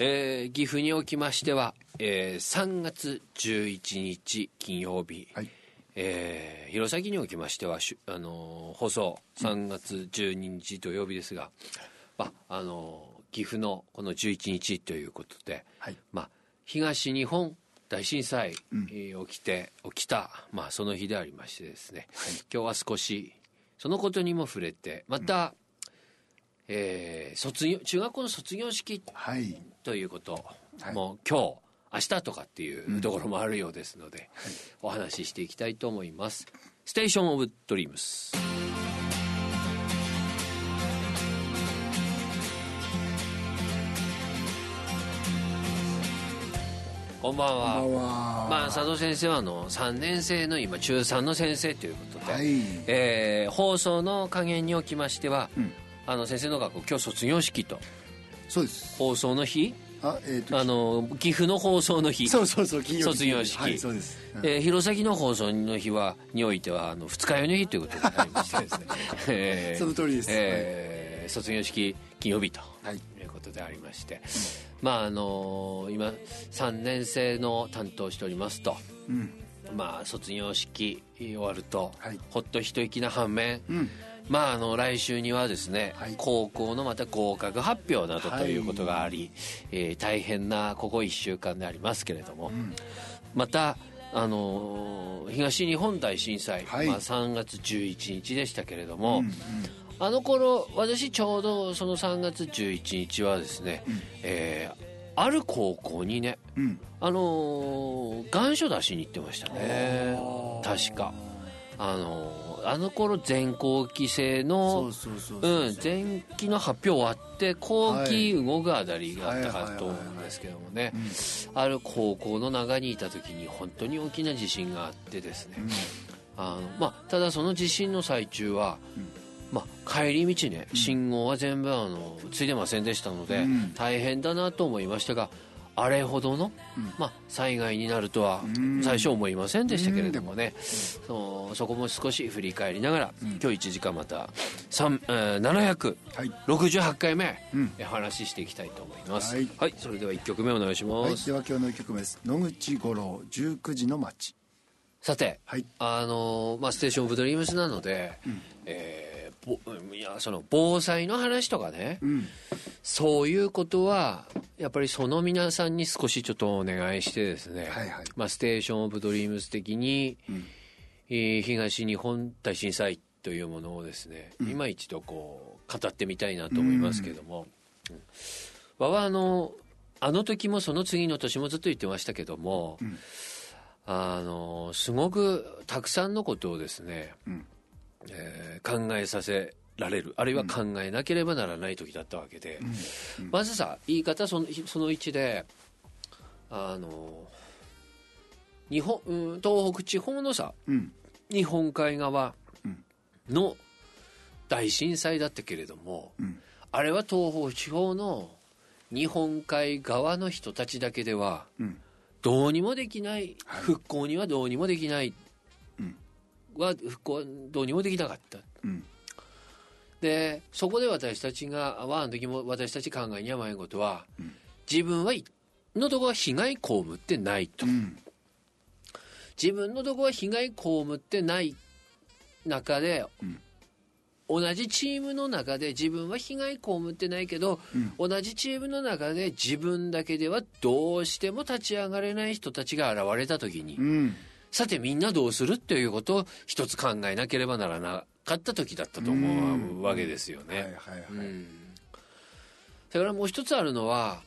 えー、岐阜におきましては、えー、3月11日金曜日、はい、えー、弘前におきましては、あのー、放送3月12日土曜日ですが、まあのー、岐阜のこの11日ということで、はい、まあ、東日本大震災、うん、えー、起きて起きた、まあ、その日でありましてですね、はい、今日は少しそのことにも触れてまた、うん、えー、卒業中学校の卒業式ということ、はい、もう今日明日とかっていうところもあるようですので、お話ししていきたいと思います。ステーション・オブ・ドリームスこんばんは。んまあ、佐藤先生はあの3年生の今中3の先生ということで、はい、えー、放送の加減におきましては、うん、あの先生の学校今日卒業式と。そうです。放送の日？あ,、えーと、あの岐阜の放送の日。そうそうそう金曜卒業式、はい、そうです、うん、えー、弘前の放送の日はにおいてはあの二日酔いの日ということになりましてですね、え ー、その通りです、えー、卒業式金曜日と、はい、いうことでありまして、うんまああの今3年生の担当しておりますと、うん、まあ卒業式終わると、はい、ほっと一息な反面、うん、まああの来週にはですね、はい、高校のまた合格発表などということがあり、はい、えー、大変なここ1週間でありますけれども、うん、またあの東日本大震災、はい、まあ、3月11日でしたけれども、うんうん。あの頃私ちょうどその3月11日はですね、うん、えー、ある高校にね、うん、あのー、願書出しに行ってましたね。確か。あのー、あの頃全校期制の前期の発表終わって後期動くあたりがあったかと思うんですけどもね。ある高校の中にいた時に本当に大きな地震があってですね、うん、あのまあ、ただその地震の最中は、うん。まあ、帰り道ね信号は全部あのついてませんでしたので、うん、大変だなと思いましたがあれほどの、うん、まあ、災害になるとは最初思いませんでしたけれどもね、そそこも少し振り返りながら、今日1時間また768回目、お話ししていきたいと思います、はい、はい、それでは1曲目お願いします、はい、では今日の1曲目です。野口五郎19時の街。さて、はい、あのまあ、ステーション・オブ・ドリームスなので、うん、えーいやその防災の話とかね、うん、そういうことはやっぱりその皆さんに少しちょっとお願いしてですね、はいはい、まあ、ステーション・オブ・ドリームス的に、うん、えー、東日本大震災というものをですね、うん、今一度こう語ってみたいなと思いますけども、うん、わはあのあの時もその次の年もずっと言ってましたけども、あのすごくたくさんのことをですね、えー、考えさせられる。あるいは考えなければならない時だったわけで、うん。うん、まずさ言い方そのその1であの日本、うん、東北地方のさ、日本海側の大震災だったけれども、あれは東北地方の日本海側の人たちだけでは、どうにもできない、復興にはどうにもできないは復興どうにもできなかった、うん、でそこで私たちがはあの時も私たち考えに甘いことは、うん、自分はのとこは被害被ってないと、うん、自分のとこは被害被ってない中で、同じチームの中で自分は被害被ってないけど、うん、同じチームの中で自分だけではどうしても立ち上がれない人たちが現れた時に、うん、さてみんなどうするっていうことを一つ考えなければならなかった時だったと思うわけですよね。それからもう一つあるのは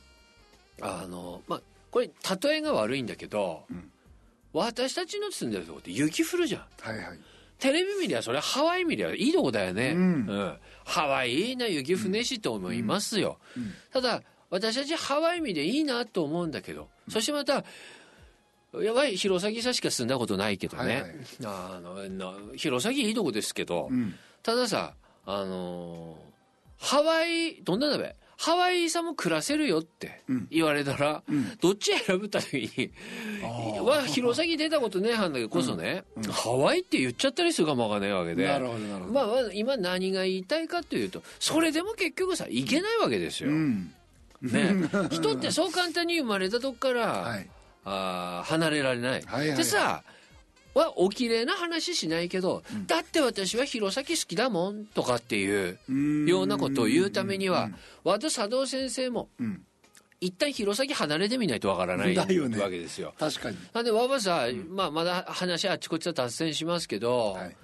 あのまあこれ例えが悪いんだけど、うん、私たちの住んでるとこって雪降るじゃん。はいはい。テレビ見りゃそれハワイ見りゃいいとこだよね、うん、うん、ハワイいいな雪降ねしと思いますよ、うん、ただ私たちハワイ見でいいなと思うんだけど、そしてまたやばい弘前さしか住んだことないけどね、はいはい、あの弘前いいとこですけど、うん、たださあのハワイどんなだべハワイさんも暮らせるよって言われたら、うん、どっち選ぶった時には弘前出たことねえはんだけどこそね、うん。うん、ハワイって言っちゃったりするかもわかんないわけで。なるほどなるほど。まあ今何が言いたいかというとそれでも結局さ行けないわけですよ。ね。人ってそう簡単に生まれたとこから、はい、あ離れられない。はいはい。はい、でさはお綺麗な話しないけど、うん、だって私は弘前好きだもんとかっていうようなことを言うためには和田佐藤先生も、うん。一旦弘前離れてみないとわからない、ね、わけですよ。確かに。なんでわばさ、うん、まあまだ話あっちこっちは脱線しますけど、はい、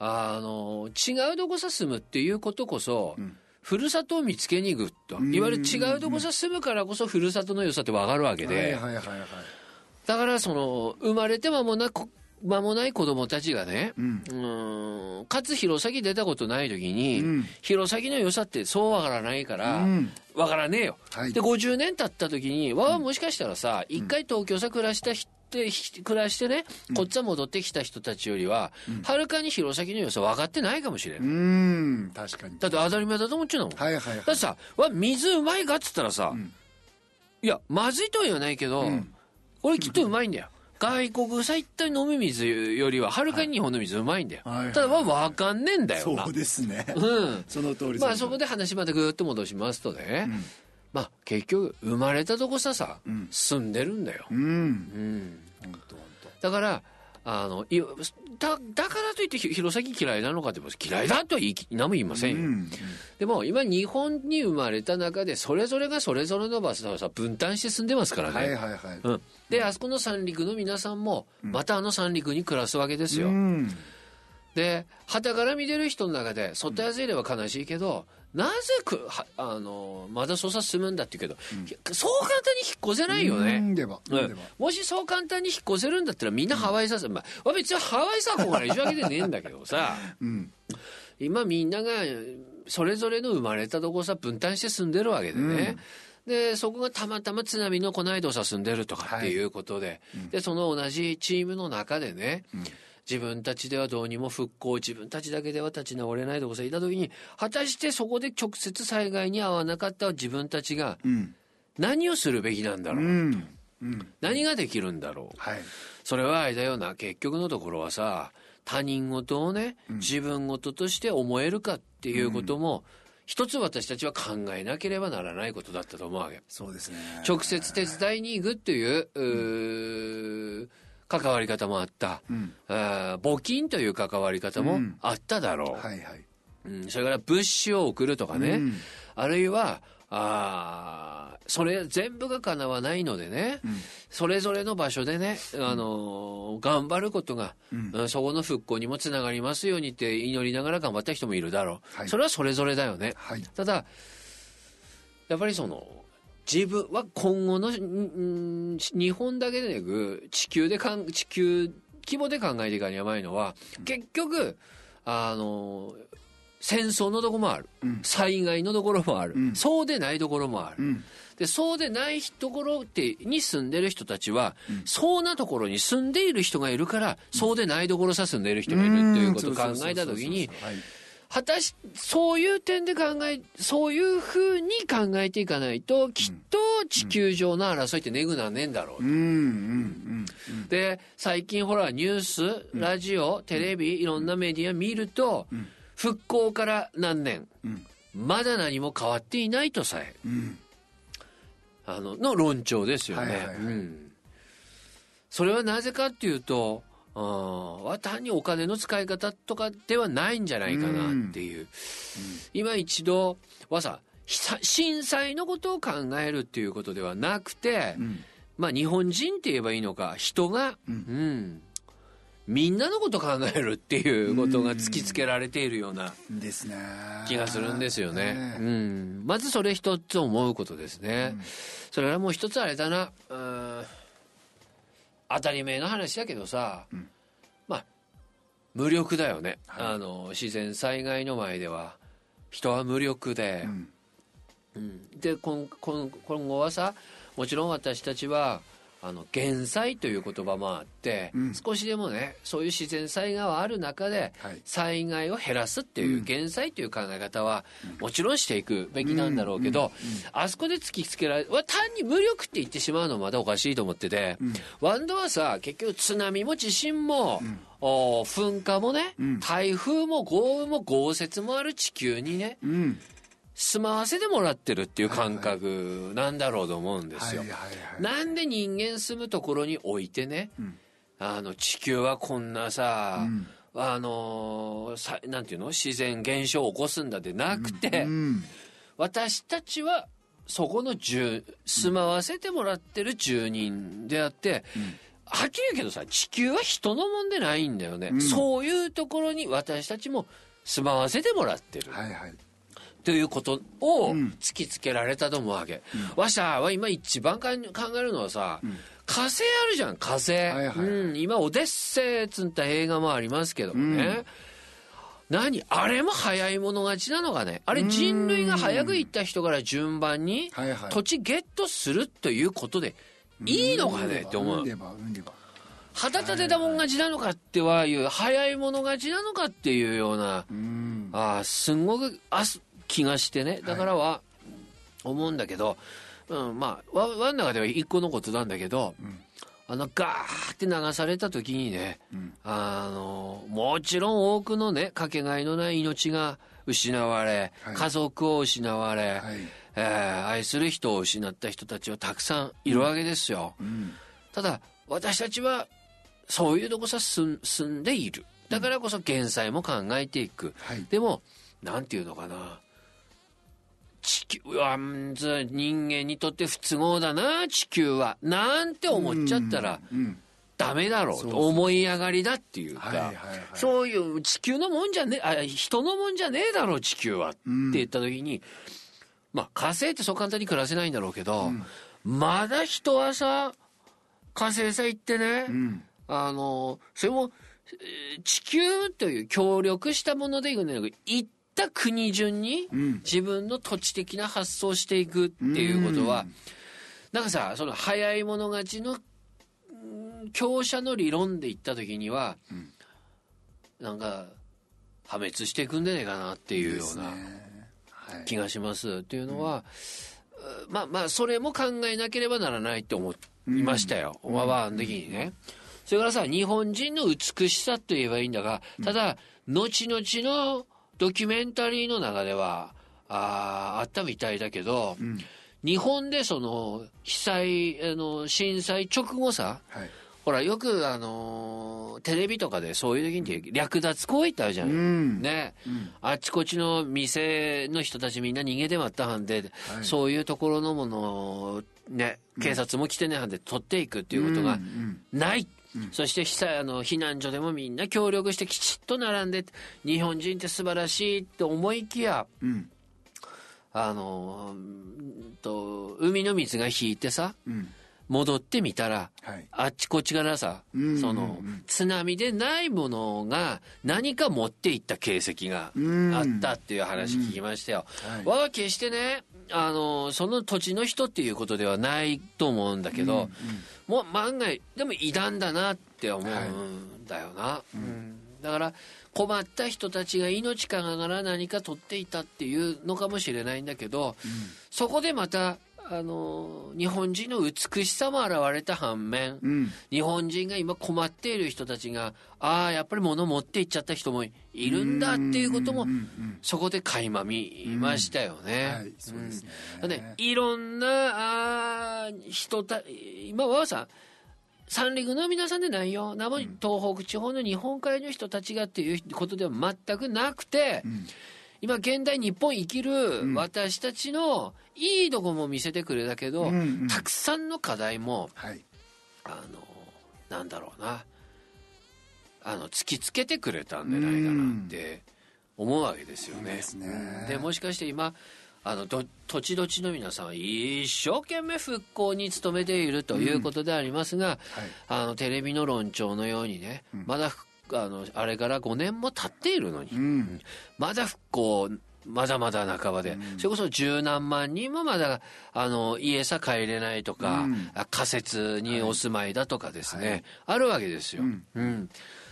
あの違うとこさ住むっていうことこそ、うん、ふるさとを見つけに行くと。いわゆる違うとこさ住むからこそふるさとの良さってわかるわけで、はいはいはいはい、だからその生まれて間もなく間もない子供たちがね、うん、うんかつ弘前出たことない時に、うん、弘前の良さってそうわからないから、うん、わからねえよ、はい、で50年経った時にわはもしかしたらさ一、回東京さ暮らした人暮らしてね、こっちは戻ってきた人たちよりは、はるかに弘前の良さ分かってないかもしれない。うん、確かに。だって当たり前だと思っちゃうのもん。はいはい、はい、だってさ、わ、水うまいかっつったらさ、いや、まずいとは言わないけど、これきっとうまいんだよ。外国さ行った飲み水よりははるかに日本の水うまいんだよ、はい、ただまあ分かんねえんだよなそうですね。うん。その通りまあそこで話またぐっと戻しますとね、うん、まあ結局生まれたとこささ、うん、住んでるんだよ。うん、うん、だからあのいだだからといって弘前嫌いなのかって嫌いだとは言い何も言いませんよ、うん、でも今日本に生まれた中でそれぞれがそれぞれの場所をさ分担して住んでますからね、はいはいはい。うん、であそこの三陸の皆さんもまたあの三陸に暮らすわけですよ、うん、で旗から見てる人の中で外やせれば悲しいけど、なぜくはあのまだ捜査進むんだって言うけど、うん、そう簡単に引っ越せないよね。うん、もしそう簡単に引っ越せるんだったらみんなハワイさ、うん、まあ、別にハワイさこから一緒わけでねえんだけどさ、うん、今みんながそれぞれの生まれたとこさ分担して住んでるわけでね。でそこがたまたま津波のこの間さ住んでるとかっていうことで、はい、でその同じチームの中でね、自分たちではどうにも復興自分たちだけでは立ち直れないとこさいた時に果たしてそこで直接災害に遭わなかった自分たちが何をするべきなんだろう、うん。うん、何ができるんだろう、はい、それはあれだよな。結局のところはさ他人事をね、自分事として思えるかっていうことも、一つ私たちは考えなければならないことだったと思うわけ。そうですね。直接手伝いに行くっていう、う関わり方もあった、うん、あ募金という関わり方もあっただろう、うん、はいはい。うん、それから物資を送るとかね、うん、あるいはあそれ全部が叶わないのでね、うん、それぞれの場所でね、あのー、頑張ることが、うん、そこの復興にもつながりますようにって祈りながら頑張った人もいるだろう、はい、それはそれぞれだよね、はい、ただやっぱりその自分は今後の日本だけでなく地球でかん地球規模で考えていかにやばいのは、結局あの戦争のとこもある、うん、災害のところもある、うん、そうでないところもある、うん、でそうでないところってに住んでる人たちは、そうなところに住んでいる人がいるから、そうでないところさ住んでいる人がいるっていうことを考えた時に。果たし、そういう点で考え、そういうふうに考えていかないと、きっと地球上の争いってねぐなねえんだろう。で、最近ほら、ニュース、ラジオ、テレビ、いろんなメディア見ると、復興から何年、まだ何も変わっていないとさえ、あの、の論調ですよね。それはなぜかっていうと、は単にお金の使い方とかではないんじゃないかなっていう。うん。うん、今一度はさ、震災のことを考えるっていうことではなくて、うん、まあ日本人って言えばいいのか、人が、うん、みんなのこと考えるっていうことが突きつけられているような気がするんですよね。うん、まずそれ一つ思うことですね。それからもう一つあれだな、うん当たり前の話だけどさ、うん、まあ無力だよね、はい、あの自然災害の前では。人は無力で、うん、うん、で今今後はさもちろん私たちはあの減災という言葉もあって、うん、少しでもねそういう自然災害はある中で、災害を減らすっていう減災という考え方は、もちろんしていくべきなんだろうけど、あそこで突きつけられは単に無力って言ってしまうのはまだおかしいと思ってて、ワンドはさ結局津波も地震も、お噴火もね、台風も豪雨も豪雪もある地球にね、住まわせてもらってるっていう感覚なんだろうと思うんですよ。なんで人間住むところにおいてね、うん、あの地球はこんなさ、うん。あのさなんていうの？自然現象を起こすんだでなくて、うんうん、私たちはそこの住住まわせてもらってる住人であって、うん、はっきり言うけどさ地球は人のもんでないんだよね、うん、そういうところに私たちも住まわせてもらってる。はいはいということを突きつけられたと思うわけ。うん、わしゃは今一番考えるのはさ、うん、火星あるじゃん、火星。はいはい。うん、今、オデッセイつった映画もありますけどもね。うん。何？あれも早い者勝ちなのかね？あれ人類が早く行った人から順番に土地ゲットするということでいいのかね？って思う。旗立てたもん勝ちなのかってはいう早い者勝ちなのかっていうようなあすんごくあ気がしてね。だからは思うんだけど、うん、まあ輪の中では一個のことなんだけど、うん。あのガーって流された時にね、うん、あのもちろん多くのねかけがえのない命が失われ、はい、家族を失われ、はい、えー、愛する人を失った人たちはたくさんいるわけですよ、うん、ただ私たちはそういうとこさ住んでいる。だからこそ減災も考えていく、はい、でもなんていうのかな地球は、人間にとって不都合だな、地球は。なんて思っちゃったら、ダメだろうと思い上がりだっていうか、そういう地球のもんじゃねあ、人のもんじゃねえだろう、地球はって言った時に、まあ火星ってそう簡単に暮らせないんだろうけど、まだ人はさ、火星さ行ってね、あの、それも、地球という協力したものでいくんだけど、一った国順に自分の土地的な発想していくっていうことは、なんかさその早い者勝ちの強者の理論で言った時には、なんか破滅していくんじゃないかなっていうような気がします。っていうのは、まあまあそれも考えなければならないって思いましたよ、わわの時にね。それからさ日本人の美しさと言えばいいんだがただ後々のドキュメンタリーの中ではああったみたいだけど、うん、日本でその被災あの震災直後さ、はい、ほらよくあのテレビとかでそういう時に略奪行為ってあるじゃん、うん、ね、うん、あっちこっちの店の人たちみんな逃げてまったはんで、はい、そういうところのものをね警察も来てねはんで取っていくっていうことがない、そして被災あの避難所でもみんな協力してきちっと並んで日本人って素晴らしいって思いきや、うん、あのと海の水が引いてさ、うん。戻ってみたら、はい、あっちこっちからさ、うんうんうん、その津波でないものが何か持っていった形跡があったっていう話聞きましたよ。うん。うんはい、は決してねあのその土地の人っていうことではないと思うんだけど、うんうん、もう万が一でも異端だなって思うんだよな、はい、うん、だから困った人たちが命からがら何か取っていたっていうのかもしれないんだけど、うん、そこでまたあの日本人の美しさも現れた反面、うん、日本人が今困っている人たちがああやっぱり物持っていっちゃった人もいるんだっていうこともそこで垣間見ましたよね。いろんなあ人た今はさ三陸の皆さんでないよ。なも東北地方の日本海の人たちがっていうことでは全くなくて。うん今現代日本生きる私たちのいいとこも見せてくれたけど、うんうん、たくさんの課題も、はい、あのなんだろうな。あの突きつけてくれたんじゃないかなって思うわけですよね。で、ね、もしかして今あの土地土地の皆さんは一生懸命復興に努めているということでありますが、うん。はい、あのテレビの論調のようにね、うん、まだ復あのあれから5年も経っているのに、うん、まだ復興まだまだ半ばで、うん、それこそ十何万人もまだあの家さ帰れないとか、うん、仮設にお住まいだとかですね、はい、あるわけですよ。うん。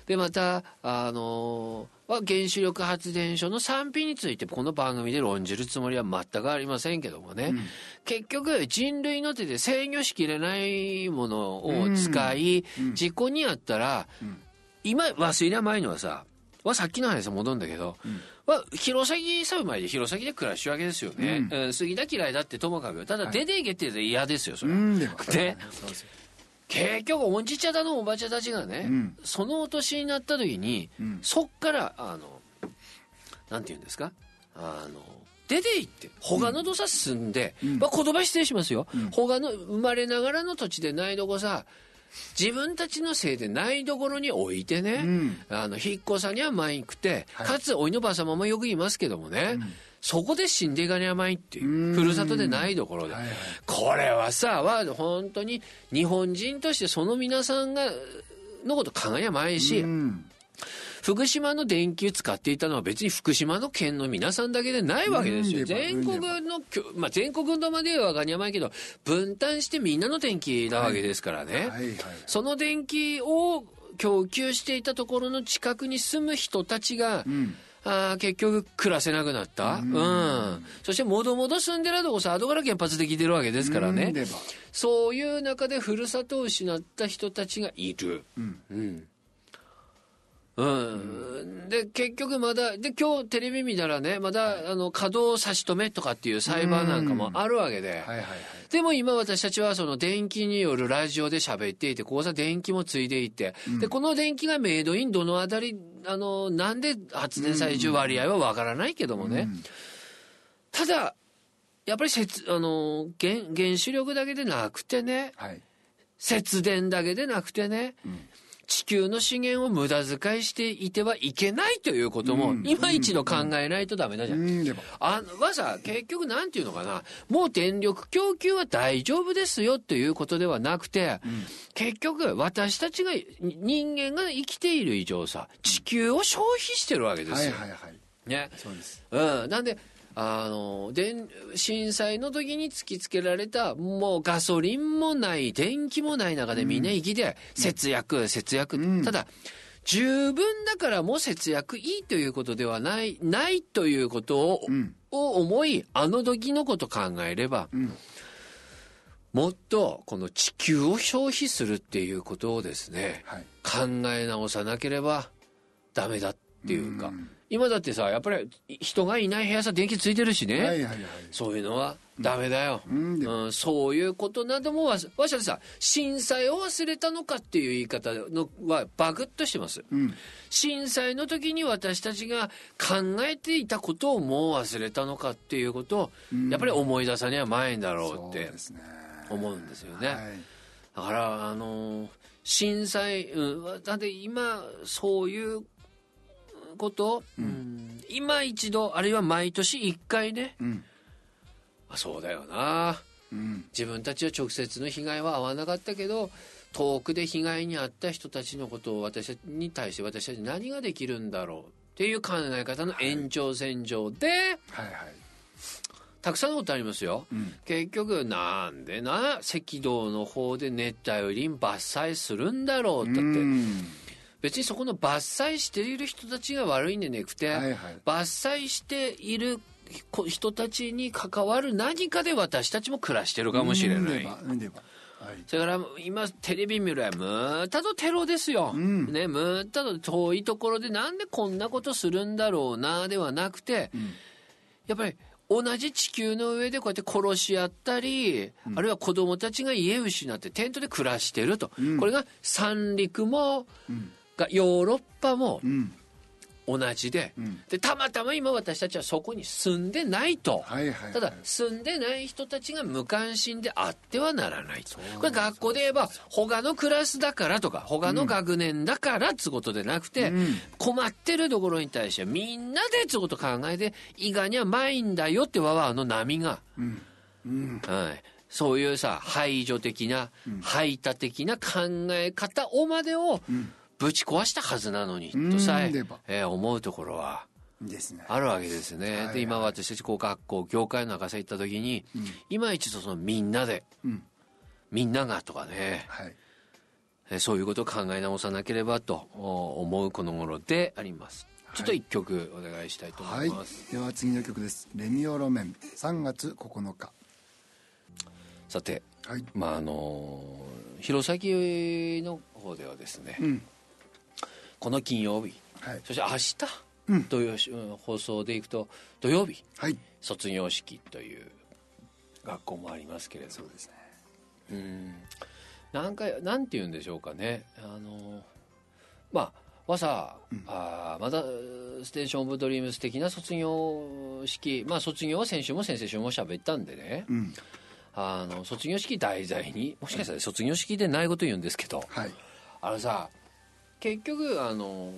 でまたあのは原子力発電所の賛否についてこの番組で論じるつもりは全くありませんけどもね、うん、結局人類の手で制御しきれないものを使い、うん、事故にあったら、今忘れないのはさはさっきの話に戻るんだけど、は弘前さうまいで弘前で暮らしてるわけですよね、うん。杉田嫌いだってともかくただ出ていけって言うと嫌ですよそれは、うんで結局おじちゃだのおばちゃたちがね、うん。そのお年になった時に、うん。そっからあのなんて言うんですか？あの出て行って他の土佐住んで、うん。まあ、言葉失礼しますよ、うん。他の生まれながらの土地でないどこさ自分たちのせいでないところに置いてね、うん。あの引っ越さにはまいくて、はい。かつおいのばあ様もよく言いますけどもね、うん。そこで死んでいかにゃまいっていううん。ふるさとでないところで、はいはい。これはさは本当に日本人としてその皆さんがのこと考えやまいし、うん福島の電気を使っていたのは別に福島の県の皆さんだけでないわけですよ。うん全国の、まあ、全国のまではわかりやまいけど、分担してみんなの電気なわけですからね。はいはいその電気を供給していたところの近くに住む人たちが、うんあー結局暮らせなくなった。ううんん。そしてもどもど住んでるとこさ、後から原発できてるわけですからね。そういう中でふるさとを失った人たちがいる。うんうん。うん、で結局まだで今日テレビ見たらねまだ、あの稼働差し止めとかっていう裁判なんかもあるわけで、はい。はい。はい。でも今私たちはその電気によるラジオで喋っていてここさ電気もついでいて、でこの電気がメイドインどのあたりあのなんで発電最中割合はわからないけどもね、うん。ただやっぱりせつあの原原子力だけでなくてね。はい。節電だけでなくてね、ん地球の資源を無駄遣いしていてはいけないということも、うん。今一度考えないとダメだじゃん。うん。はさ結局なんていうのかな。もう電力供給は大丈夫ですよということではなくて、結局私たちが人間が生きている以上さ地球を消費してるわけですよ。はいはいはい。ね。そうです。うん、なんであの電震災の時に突きつけられたもうガソリンもない電気もない中でみんな生きて節約節約、うん。ただ十分だからもう節約いいということではないないということを,、うん。を思いあの時のこと考えればうん。もっとこの地球を消費するっていうことをですねはい。考え直さなければダメだっていうか、うん今だってさやっぱり人がいない部屋さ電気ついてるしね、はいはいはい。そういうのはダメだよ、うんでうんそういうことなどもわわしゃさ震災を忘れたのかっていう言い方のはバグッとしてます。うん。震災の時に私たちが考えていたことをもう忘れたのかっていうことをうん。やっぱり思い出さには前んだろうって思うんですよね、はい。だからあの震災、うん、だって今そういうこと、うん。今一度あるいは毎年一回ね。うん。あそうだよな。うん。自分たちは直接の被害は遭わなかったけど遠くで被害に遭った人たちのことを私に対して私たち何ができるんだろうっていう考え方の延長線上で、はいはい。たくさんのことありますよ。うん。結局なんでな赤道の方で熱帯雨林伐採するんだろうだって。うん別にそこの伐採している人たちが悪いんでなくて、はいはい。伐採しているこ人たちに関わる何かで私たちも暮らしてるかもしれない。はい。それから今テレビ見るやむたとテロですよ、ん。ねむたと遠いところでなんでこんなことするんだろうなではなくて、ん。やっぱり同じ地球の上でこうやって殺し合ったり、あるいは子供たちが家失ってテントで暮らしてると、ん。これが三陸も、んがヨーロッパもうん。同じで,、ん。でたまたま今私たちはそこに住んでないと。はいはいはい。ただ住んでない人たちが無関心であってはならないそうこれ学校で言えば他のクラスだからとか他の学年だからっつうことでなくて、うん。困ってるところに対してみんなでっつうこと考えて伊賀にはまいんだよってわわの波が、うん。うん。はい、そういうさ排除的な、排他的な考え方をまでをぶち壊したはずなのに、うんとさええー思うところは。ですね。あるわけですね。はいはい。で、今私たちこう学校、業界の中さ行った時に、今一度そのみんなで、うん。みんながとかね、はい。えそういうことを考え直さなければとお思うこの頃であります。ちょっと一曲お願いしたいと思はいいます。では次の曲です。レミオロメン3月9日さて、はい。まああの弘前の方ではですね、うんこの金曜日、はい。そして明日、土曜しうん放送でいくと土曜日。はい。卒業式という学校もありますけれどそうですね。うん。なんかなんて言うんでしょうかね。あのまあはさ、あーまだステーション・オブ・ドリームス的な卒業式。まあ卒業は先週も先々週も喋ったんでね、うん。あの卒業式題材にもしかしたら卒業式でないこと言うんですけど。はい。あのさ結局あの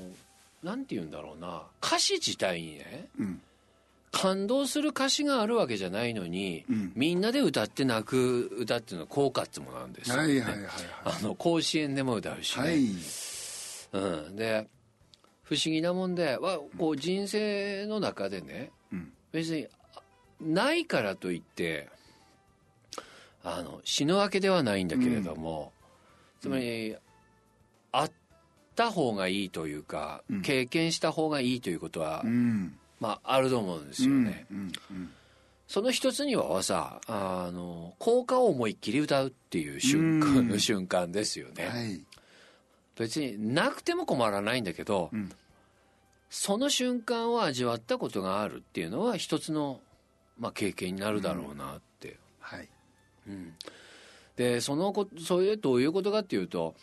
なんて言うんだろうな。歌詞自体にねうん。感動する歌詞があるわけじゃないのに、うん。みんなで歌って泣く歌っていうのは効果ってものなんですよ、はいはいはいあの甲子園でも歌うしね、はい。うん、で不思議なもんではこう人生の中でねうん。別にあないからといってあの死ぬわけではないんだけれども、つまりあった方がいいというか、うん。経験した方がいいということは、うん。まあ、あると思うんですよね。その一つにはさあの効果を思いっきり歌うっていう瞬間、うん。瞬間ですよね。はい。別になくても困らないんだけど、うん。その瞬間を味わったことがあるっていうのは一つの、まあ、経験になるだろうなって、はい。うん。でそのこそれどういうことかっていうと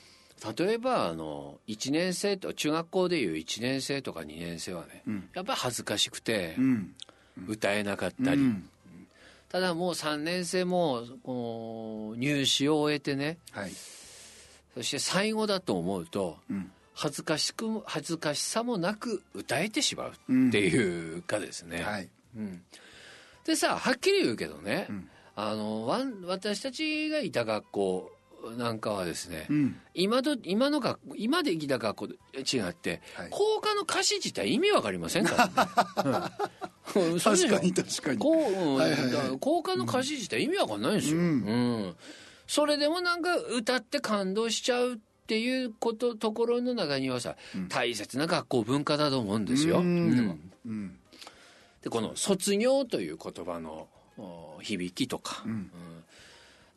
例えばあの1年生と中学校でいう1年生とか2年生はね、うん。やっぱり恥ずかしくてうん。歌えなかったり、うん。ただもう3年生もこの入試を終えてねはい。そして最後だと思うとうん。恥ずかしくも恥ずかしさもなく歌えてしまうっていうかですね、はい。うん。でさはっきり言うけどね、うん。あの私たちがいた学校なんかはですね、うん。今と今の学校今できた学校と違って、はい。校歌の歌詞自体意味わかりませんか？らね、うん。確かに確かに。こう、うん。はいはいはい。だから校歌の歌詞自体意味わかんないんですよ、うん。うん。それでもなんか歌って感動しちゃうっていうことところの中にはさ、大切な学校文化だと思うんですよ、うん。でこの「卒業」という言葉のお響きとか、うん。うん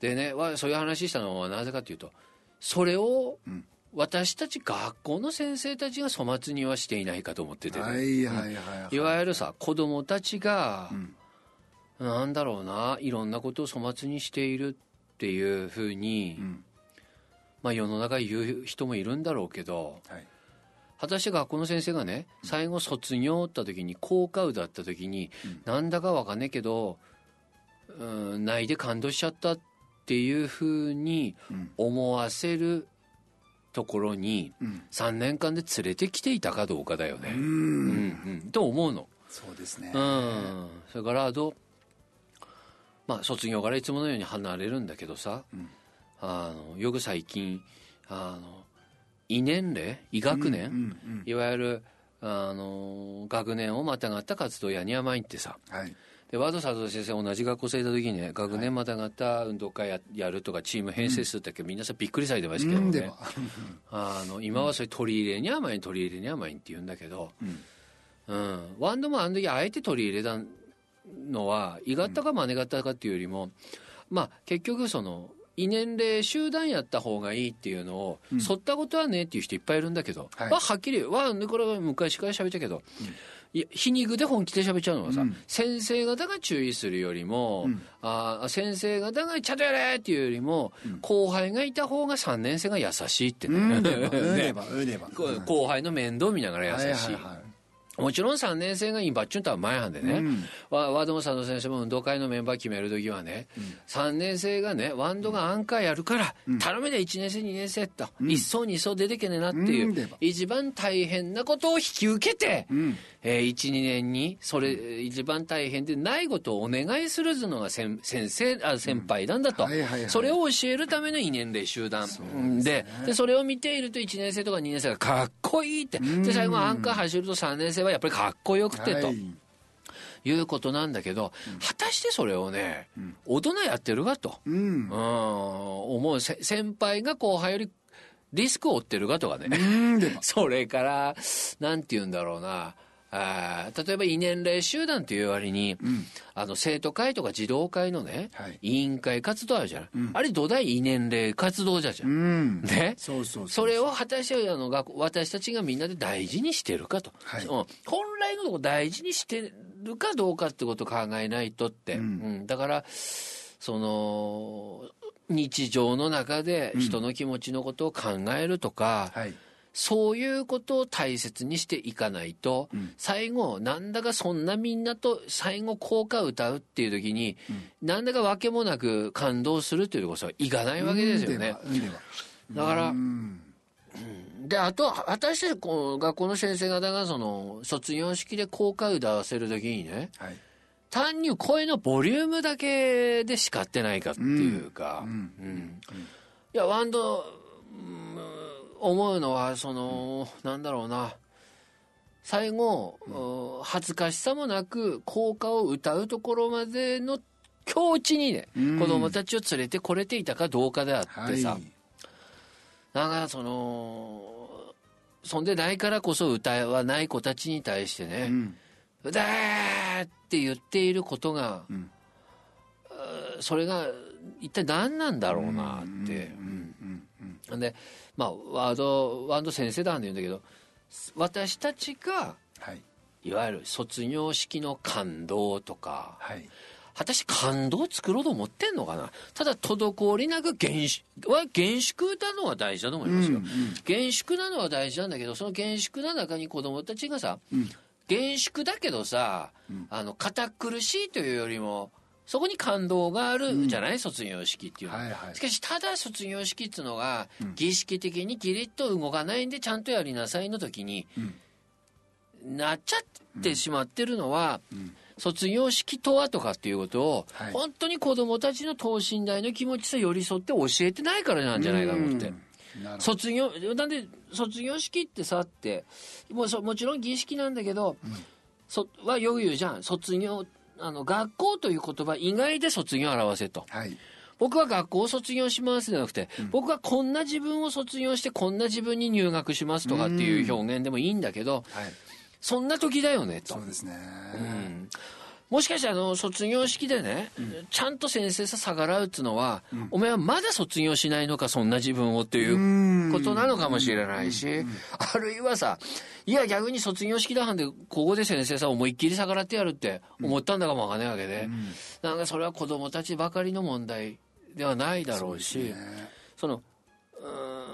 でねわそういう話したのはなぜかというとそれをうん。私たち学校の先生たちが粗末にはしていないかと思っててね、はいはいはいはい。いわゆるさ子供たちが、ん。なんだろうないろんなことを粗末にしているっていうふうに、うん。まあ世の中言う人もいるんだろうけどはい。果たして学校の先生がね最後卒業った時に効果歌った時に、なんだかわかんねえけど、うん、泣いて感動しちゃったっていうふうにうん。思わせるところにうん。3年間で連れてきていたかどうかだよね。ううんうん、と思うの。そうですね。うん、それからあとまあ卒業からいつものように離れるんだけどさ、ん。あのよく最近あの異年齢異学年、うんうんいわゆるあの学年をまたがった活動やにはまいってさはいで和田佐藤先生同じ学校生いた時にね学年またがった運動会ややるとかチーム編成するってけど、みんなさびっくりされてましたけどね。あの今はそれ取り入れに甘い取り入れに甘いって言うんだけど、うん。うん、ワンドもあの時あえて取り入れたのは胃がったか真似がったかっていうよりも、まあ結局その異年齢集団やった方がいいっていうのを、そったことはねっていう人いっぱいいるんだけど、はい。まあはっきりわこれは昔から喋ったけど、いや皮肉で本気で喋っちゃうのはさ、うん。先生方が注意するよりも、うん。あ先生方がちゃんとやれっていうよりも、後輩がいた方が3年生が優しいってね。後輩の面倒見ながら優しい。はいはいはいもちろん3年生がインバッチュンとは前半でね、うん。わワードも佐藤先生も運動会のメンバー決める時はね、3年生がねワンドがアンカーやるから、頼めで1年生2年生と、1層2層出てけねえなっていう、一番大変なことを引き受けて、んえー、12年にそれ一番大変でないことをお願いするのが先先生あ先輩なんだと、それを教えるための異年齢集団。ででそれを見ていると1年生とか2年生がかっこいいって。で最後アンカー走ると3年生はやっぱりかっこよくてと。はい。いうことなんだけど、果たしてそれをね、大人やってるかと、うん。うん、思う。せ先輩が後輩よりリスクを負ってるかとかね、それからなんて言うんだろうなあ例えば、異年齢集団という割に、うん、あの生徒会とか児童会のね、はい、委員会活動あるじゃない、うん、あれ土台異年齢活動じゃじゃん、うん、ね？そうそうそれを果たしてあの私たちがみんなで大事にしてるかと、はい、本来のとこ大事にしてるかどうかってことを考えないとって、うん。だからその日常の中で人の気持ちのことを考えるとか、はいそういうことを大切にしていかないと、うん、最後、なんだかそんなみんなと最後効果歌うっていう時に、うん、なんだかわけもなく感動するっていうことはいかないわけですよね。だから、うん、で、あと、私たちこう学校の先生方がその、卒業式で効果歌わせる時にね、はい。単に声のボリュームだけで叱ってないかっていうか、うん、いや、ワンド、思うのはその、うん、なんだろうな。最後、うん、恥ずかしさもなく校歌を歌うところまでの境地にね、うん、子供たちを連れてこれていたかどうかであってさ、はい、なんかそのそんでないからこそ歌わない子たちに対してね、うん、歌えって言っていることが、うん、それが一体何なんだろうなって。でまあ、ワードワード先生団で言うんだけど私たちが、はい、いわゆる卒業式の感動とか、はい、果たして感動を作ろうと思ってんのかな？ただ滞りなく厳粛は厳粛なのは大事だと思いますよ、うんうん、厳粛なのは大事なんだけどその厳粛な中に子供たちがさ、うん、厳粛だけどさ、うん、あの堅苦しいというよりもそこに感動があるじゃない、うん、卒業式っていうの。は、はいはい、しかしただ卒業式っていうのが、儀式的にキリッと動かないんでちゃんとやりなさいの時に、うん、なっちゃってしまってるのは、卒業式とはとかっていうことを、はい、本当に子供たちの等身大の気持ちさ寄り添って教えてないからなんじゃないかと思って。卒業なんで卒業式ってさってもうそもちろん儀式なんだけど、うん、そはよく言うじゃん。卒業あの、学校という言葉以外で卒業を表せと。はい。僕は学校を卒業しますじゃなくて、うん、僕はこんな自分を卒業してこんな自分に入学しますとかっていう表現でもいいんだけど、はい、そんな時だよねと。そうですね。うんもしかしてあの卒業式でね、うん、ちゃんと先生さ逆らうっつうのは、うん、お前はまだ卒業しないのかそんな自分をっていうことなのかもしれないし、あるいはさいや逆に卒業式だはんでここで先生さ思いっきり逆らってやるって思ったんだかもわかんないわけで、うん、なんかそれは子供たちばかりの問題ではないだろうしその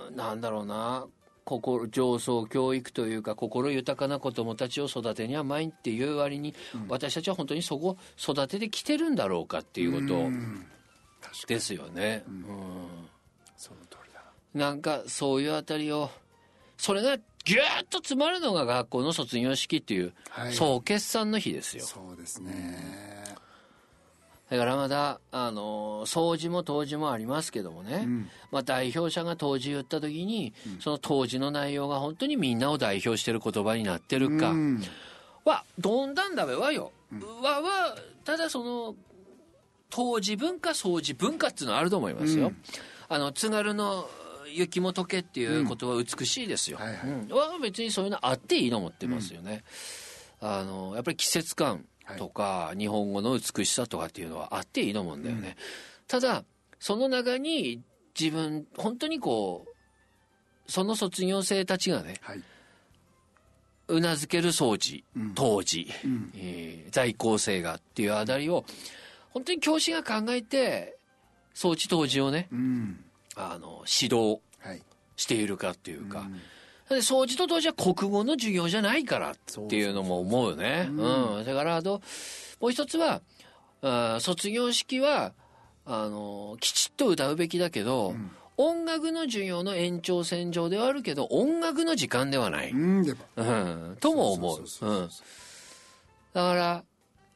うんなんだろうな心上層教育というか心豊かな子どもたちを育てにはまいっていう割に、うん、私たちは本当にそこを育ててきてるんだろうかっていうことですよね。うん、その通りだな。んかそういうあたりをそれがぎゅっと詰まるのが学校の卒業式っていう、はい、総決算の日ですよ。そうですね。だからまだ、あの、掃除も当時もありますけどもね、うん、まあ代表者が当時言った時に、うん、その当時の内容が本当にみんなを代表してる言葉になってるか、うん、は、どんだんだべはよ、は、は、ただその、当時文化、掃除文化っていうのはあると思いますよ。あの、津軽の雪も溶けっていうことは美しいですよ。はいはい、は別にそういうのあっていいと思ってますよね。あの、やっぱり季節感、とか、日本語の美しさとかっていうのはあっていいと思うんだよね。ただ、その中に自分、本当にこう、その卒業生たちがね、はい、うなずける掃除、当時、うん、えー、在校生がっていうあたりを、本当に教師が考えて、装置当時をね、うん、あの、指導しているかっていうか、うん掃除と同時は国語の授業じゃないからっていうのも思うよね。うん。だからあと、もう一つは、あ卒業式は、あの、きちっと歌うべきだけど、うん、音楽の授業の延長線上ではあるけど、音楽の時間ではない。うん、うん、とも思う。うん。だから、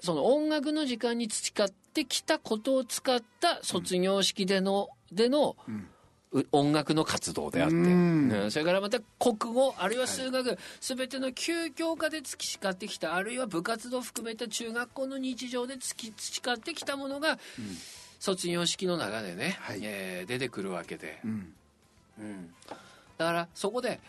その音楽の時間に培ってきたことを使った卒業式での、での、音楽の活動であって、うん。それからまた国語あるいは数学、す、べ、ての旧教科で培ってきたあるいは部活動含めた中学校の日常で培ってきたものが、うん、卒業式の中でね、はい、えー、出てくるわけで、うん、うん、だからそこで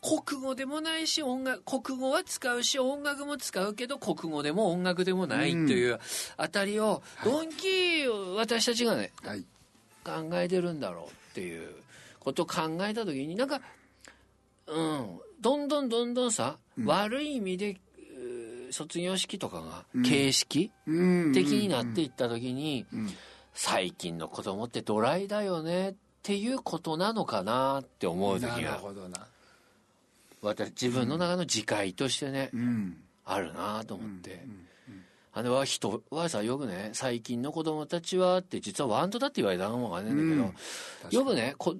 国語でもないし音楽国語は使うし音楽も使うけど国語でも音楽でもないというあたりをどんき私たちがね、はい、考えてるんだろうっていうことを考えた時になんかうんどんどんどんどんさ、うん、悪い意味で卒業式とかが形式的になっていった時に、最近の子供ってドライだよねっていうことなのかなって思う時が私自分の中の自戒としてね、あるなと思って。あれは人はさよくね最近の子供たちはって実はワンドだって言われたのもわかんないん。だけど、よくねこ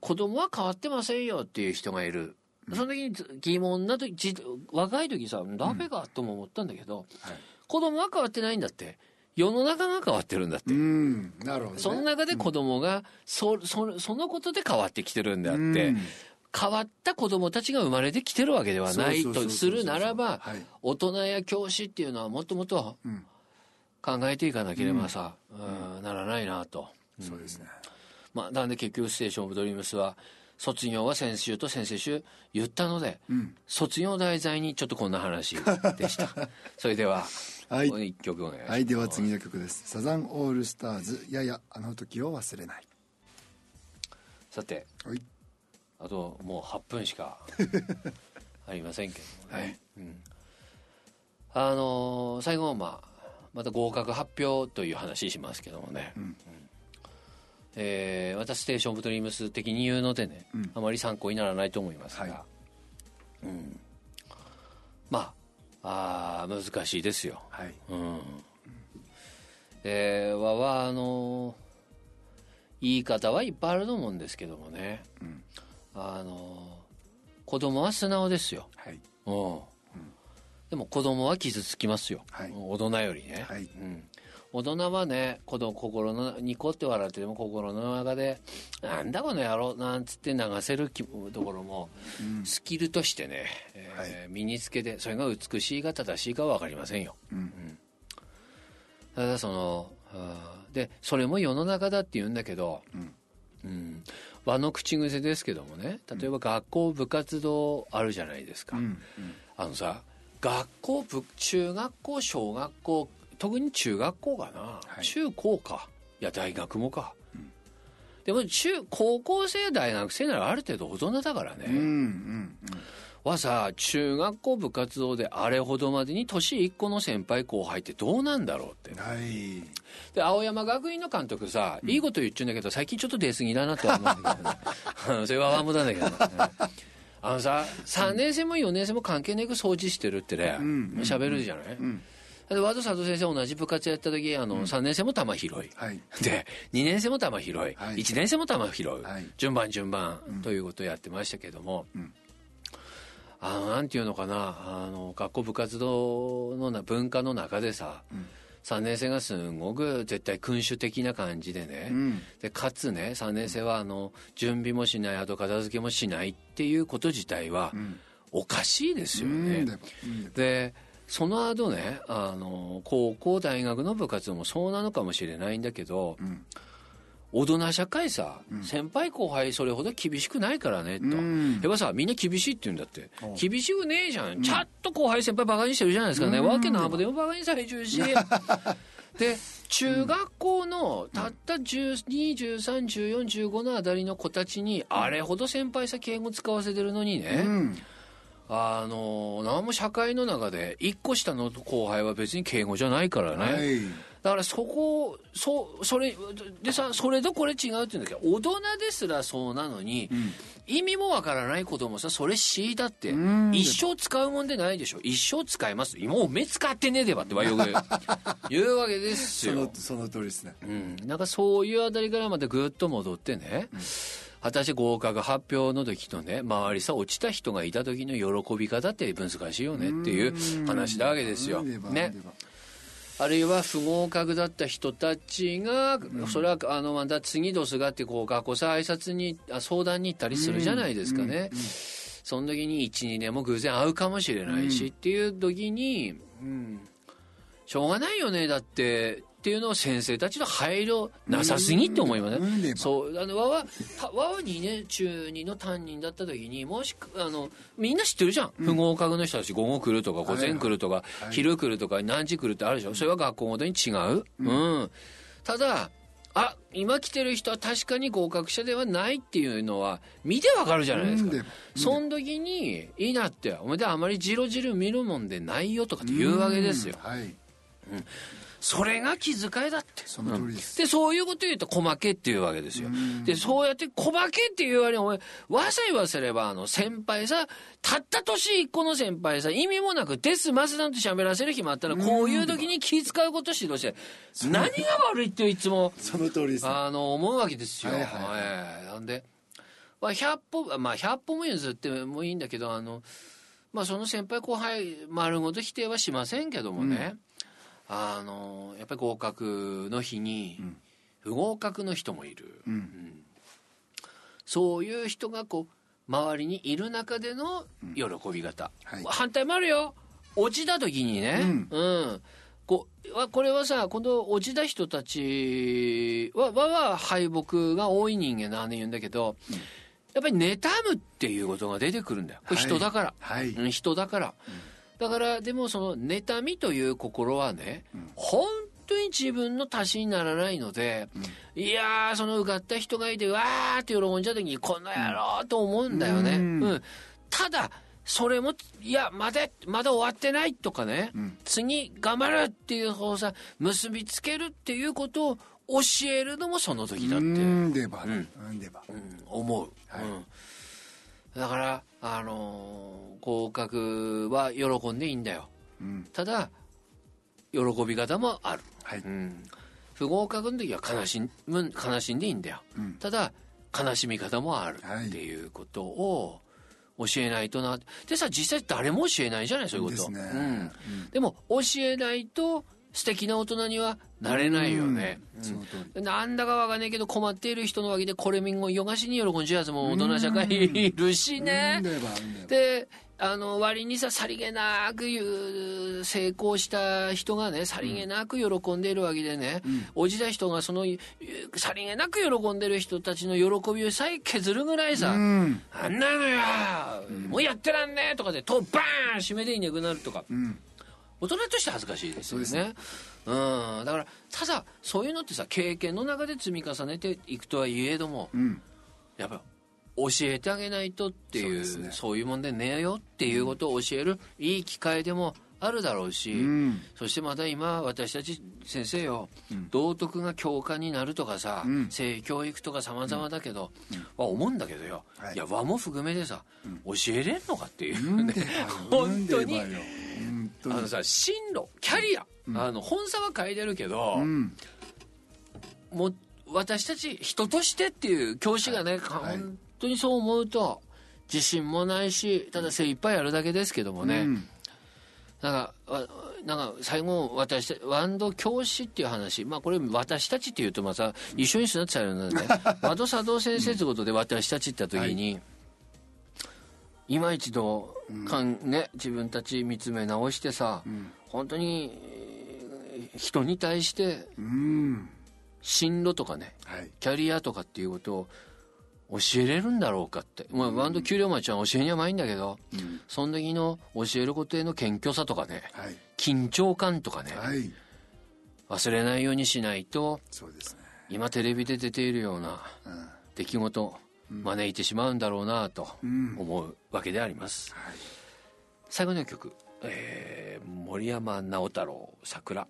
子供は変わってませんよっていう人がいる。その時に疑問な時若い時さダメかとも思ったんだけど、はい、子供は変わってないんだって。世の中が変わってるんだって。なるほど、ね、その中で子供がそそそのことで変わってきてるんであって、変わった子供たちが生まれてきてるわけではないとするならば大人や教師っていうのはもっともっと考えていかなければさ、うん、ならないなと。そうですね。まあ、なんで結局ステーション・オブ・ドリームスは卒業は先週と先々週言ったので、うん、卒業題材にちょっとこんな話でした。それでははい。一曲お願いします。はい。では次の曲です。サザンオールスターズややあの時を忘れない。さて、はい、あともう8分しか ありませんけどもね、はい。うん、あのー、最後はまあまた合格発表という話しますけどもね、うん、えー、私ステーション・オブ・ドリームス的に言うのでね、うん、あまり参考にならないと思いますが、はい、うん、まああ難しいですよ。はい。うん。えー、わはあの言い方はいっぱいあると思うんですけどもね、うん、あの子供は素直ですよ。はい。うん。でも子供は傷つきますよ、はい、大人よりね、はい。うん、大人はね子供心のニコって笑ってでも心の中で「なんだこの野郎」なんつって流せるところも、スキルとしてね、えー、身につけてそれが美しいか正しいかは分かりませんよ。うん、うん、ただそのでそれも世の中だって言うんだけど、うん。うん、和の口癖ですけどもね例えば学校部活動あるじゃないですか、うん。うん、あのさ学校部中学校小学校特に中学校かな、はい、中高か。いや大学もか、うん、でも中高校生大学生ならある程度大人だからね、うんうんうんはさ中学校部活動であれほどまでに年1個の先輩後輩ってどうなんだろうって、はい、で青山学院の監督さ、いいこと言っちゃうんだけど最近ちょっと出過ぎだなとは思うんだけど、ね、それは無駄だけど、ね、あのさ3年生も4年生も関係なく掃除してるってね喋、るじゃない、うん。で和田佐藤先生同じ部活やった時あの、うん、3年生も球拾い、はい、で2年生も球拾い、はい、1年生も球拾い、はい、順番順番ということをやってましたけども、うん、あのなんていうのかな。あの学校部活動のな文化の中でさ、うん。3年生がすごく絶対君主的な感じでね、うん、でかつね3年生はあの準備もしない後片付けもしないっていうこと自体はおかしいですよね。うん、でその後ねあの高校大学の部活もそうなのかもしれないんだけど、うん、大人社会さ、うん、先輩後輩それほど厳しくないからねと、うん、やっぱさみんな厳しいって言うんだって。厳しくねえじゃん、ちゃんと後輩先輩バカにしてるじゃないですかね、わけなんぼでもバカにされちゃうし。で中学校のたった12131415のあたりの子たちにあれほど先輩さ敬語使わせてるのにね、あの何も社会の中で1個下の後輩は別に敬語じゃないからね、はい、だからそこそそれでさそれとこれ違うって言うんだけど大人ですらそうなのに、うん、意味もわからない子供さそれ C だって一生使うもんでないでしょ。一生使います。もう目使ってねえでばってよく 言うわけですよ。その通りですね、うん、なんかそういうあたりからまたぐっと戻ってね、うん。果たして合格発表の時とね周りさ落ちた人がいた時の喜び方って難しいよねっていう話なわけですよ。ね。あるいは不合格だった人たちが、それはあのまた次どすがってこう学校さ挨拶に相談に行ったりするじゃないですかね。その時に12年も偶然会うかもしれないしっていう時に、うん、しょうがないよねだってっていうのを先生たちの配慮なさすぎって思いますね。そう。あのわわわわ2年中2の担任だった時にもしあのみんな知ってるじゃん、不合格の人たち午後来るとか午前来るとか、昼来るとか何時来るってあるでしょ、それは学校ごとに違う。うん、ただあ今来てる人は確かに合格者ではないっていうのは見てわかるじゃないですか。その時にいいなって。お前であまりじろじろ見るもんでないよとかって言うわけですよ。はい、うんそれが気遣いだって。その通りです。で、そういうこと言うと、細けっていうわけですよ。で、そうやって細けっていう割に、お前、わさ言わせれば、あの、先輩さ、たった年一個の先輩さ、意味もなく、デス、マスなんて喋らせる日もあったら、こういう時に気遣うこと指導して、何が悪いっていつも、その通りです、あの、思うわけですよ。はいはいはい、なんで、まあ、100歩、まあ、100歩も譲ってもいいんだけど、あの、まあ、その先輩後輩丸ごと否定はしませんけどもね、うんあのやっぱり合格の日に不合格の人もいる、うん。うん、そういう人がこう周りにいる中での喜び方、はい、反対もあるよ。落ちた時にね、うん、うん、ここれはさこの落ちた人たちははは敗北が多い人間なんで言うんだけど、やっぱり妬むっていうことが出てくるんだよ。これ人だから、はい、はい、人だから。うんだからでもその妬みという心はね、うん、本当に自分の足しにならないので、うん、いやーその受かった人がいてわーって喜んじゃう時にこの野郎と思うんだよね。うん、うん、ただそれもいやまだまだ終わってないとかね、次頑張るっていう方さ結びつけるっていうことを教えるのもその時だって。うん。でば、うん、思う。はい。だから、あのー、合格は喜んでいいんだよ。うん、ただ、喜び方もある。はい、うん、不合格の時は悲しむ悲しんでいいんだよ。うん、ただ、悲しみ方もあるっていうことを教えないとな。でさ、実際誰も教えないじゃない、そういうこと。で、ねうん、でも、教えないと素敵な大人にはなれないよね。うん、なんだかわかんないけど困っている人のわけでこれみんごよがしに喜ん。じゃうやつも大人社会いるしね。で、あの割にささりげなく成功した人がねさりげなく喜ん。でいるわけでね、うん、おじた人がそのさりげなく喜ん。でる人たちの喜びをさえ削るぐらいさ「うん、あん。なのよ、うん、もうやってらん。ねえ」とかでとバーン締めでいなくなるとか。うん大人として恥ずかしいですよね。ね。うん、だからただそういうのってさ経験の中で積み重ねていくとはいえども、うん、やっぱ教えてあげないとっていうそう、ね,、いうもんでねえよっていうことを教えるいい機会でもあるだろうし、うん、そしてまた今私たち先生よ、うん、道徳が教科になるとかさ、うん、性教育とか様々だけど、は思うんだけどよ、はい、いや和も含めでさ、教えれんのかっていうね、本当に。あのさ進路キャリア、うん、あの本差は書いてるけど、うん、もう私たち人としてっていう教師がね、はい、本当にそう思うと自信もないしただ精一杯やるだけですけどもね、うん、なんかなんか最後私ワンド教師っていう話。まあこれ私たちっていうとまた一緒に育ってたようなね。ワド佐藤先生ってことで私たちって言った時に、はい今一度かん、ね、自分たち見つめ直してさ、うん、本当に人に対して進路とかね、はい、キャリアとかっていうことを教えれるんだろうかって、まあ、バンド給料町は教えにはないんだけど、うん、その時の教えることへの謙虚さとかね、はい、緊張感とかね、はい、忘れないようにしないとそうです、ね、今テレビで出ているような出来事、招いてしまうんだろうなと思うわけであります、はい、最後の曲、えー、森山直太朗「桜」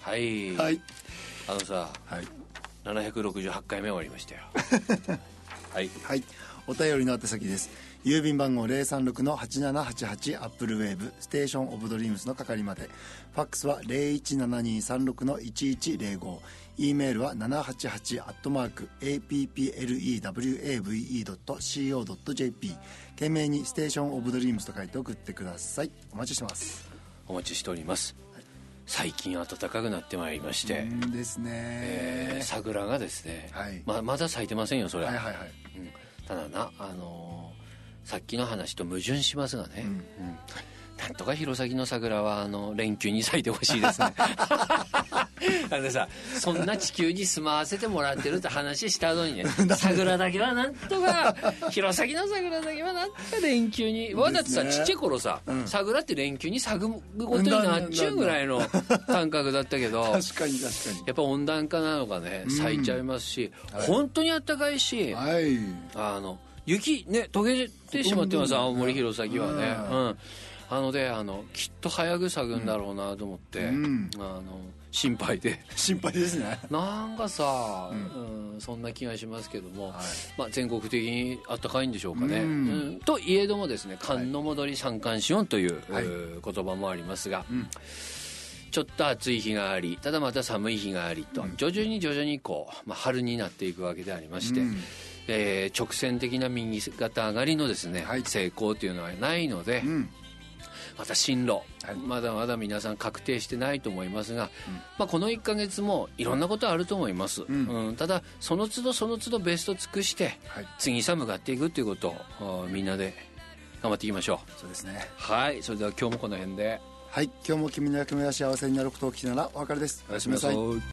はい、はい、あのさ、はい、768回目終わりましたよ。はい、はい、お便りの宛先です。郵便番号036-8788アップルウェーブステーションオブドリームスの係まで。ファックスは017236-1105 e メールは788アットマーク applewave.co.jp 懸命にステーションオブドリームスと書いて送ってください。お待ちしてます。お待ちしております。最近暖かくなってまいりまして。ですね、えー、桜がですね、はい。ままだ咲いてませんよそれは、はいはいはい。うんただなあのー、さっきの話と矛盾しますがね、うん、うん。なんとか弘前の桜はあの連休に咲いてほしいですね あのさそんな地球に住まわせてもらってるって話したのにね。桜だけはなんとか弘前の桜だけはなんとか連休に。わだってさ、ちっちゃい頃さ、うん、桜って連休に咲くことになっちゃうぐらいの感覚だったけど 確かに確かに。やっぱ温暖化なのかね咲いちゃいますし、うん、本当にあったかいし、はい、あの雪ね溶けてしまってます青森弘前はね、うん。あのであのきっと早く咲くんだろうなと思って、うん、あの心配で。心配ですね。なんかさ、うん、うん、そんな気がしますけども、はい、まあ、全国的にあったかいんでしょうかね、うん、といえどもですね寒の戻り三寒四温という、はい、言葉もありますが、ちょっと暑い日がありただまた寒い日がありと、徐々に徐々にこう、まあ、春になっていくわけでありまして、えー、直線的な右肩上がりのですね、はい、成功というのはないので、うん、また進路、はい、まだまだ皆さん確定してないと思いますが、うん、まあ、この1か月もいろんなことあると思います、うん、うん、ただその都度その都度ベスト尽くして、はい、次さ向かっていくということをみんなで頑張っていきましょう。そうですね。はいそれでは今日もこの辺で。はい今日も君の役目が幸せになることを聞きならお別れです。おやすみなさい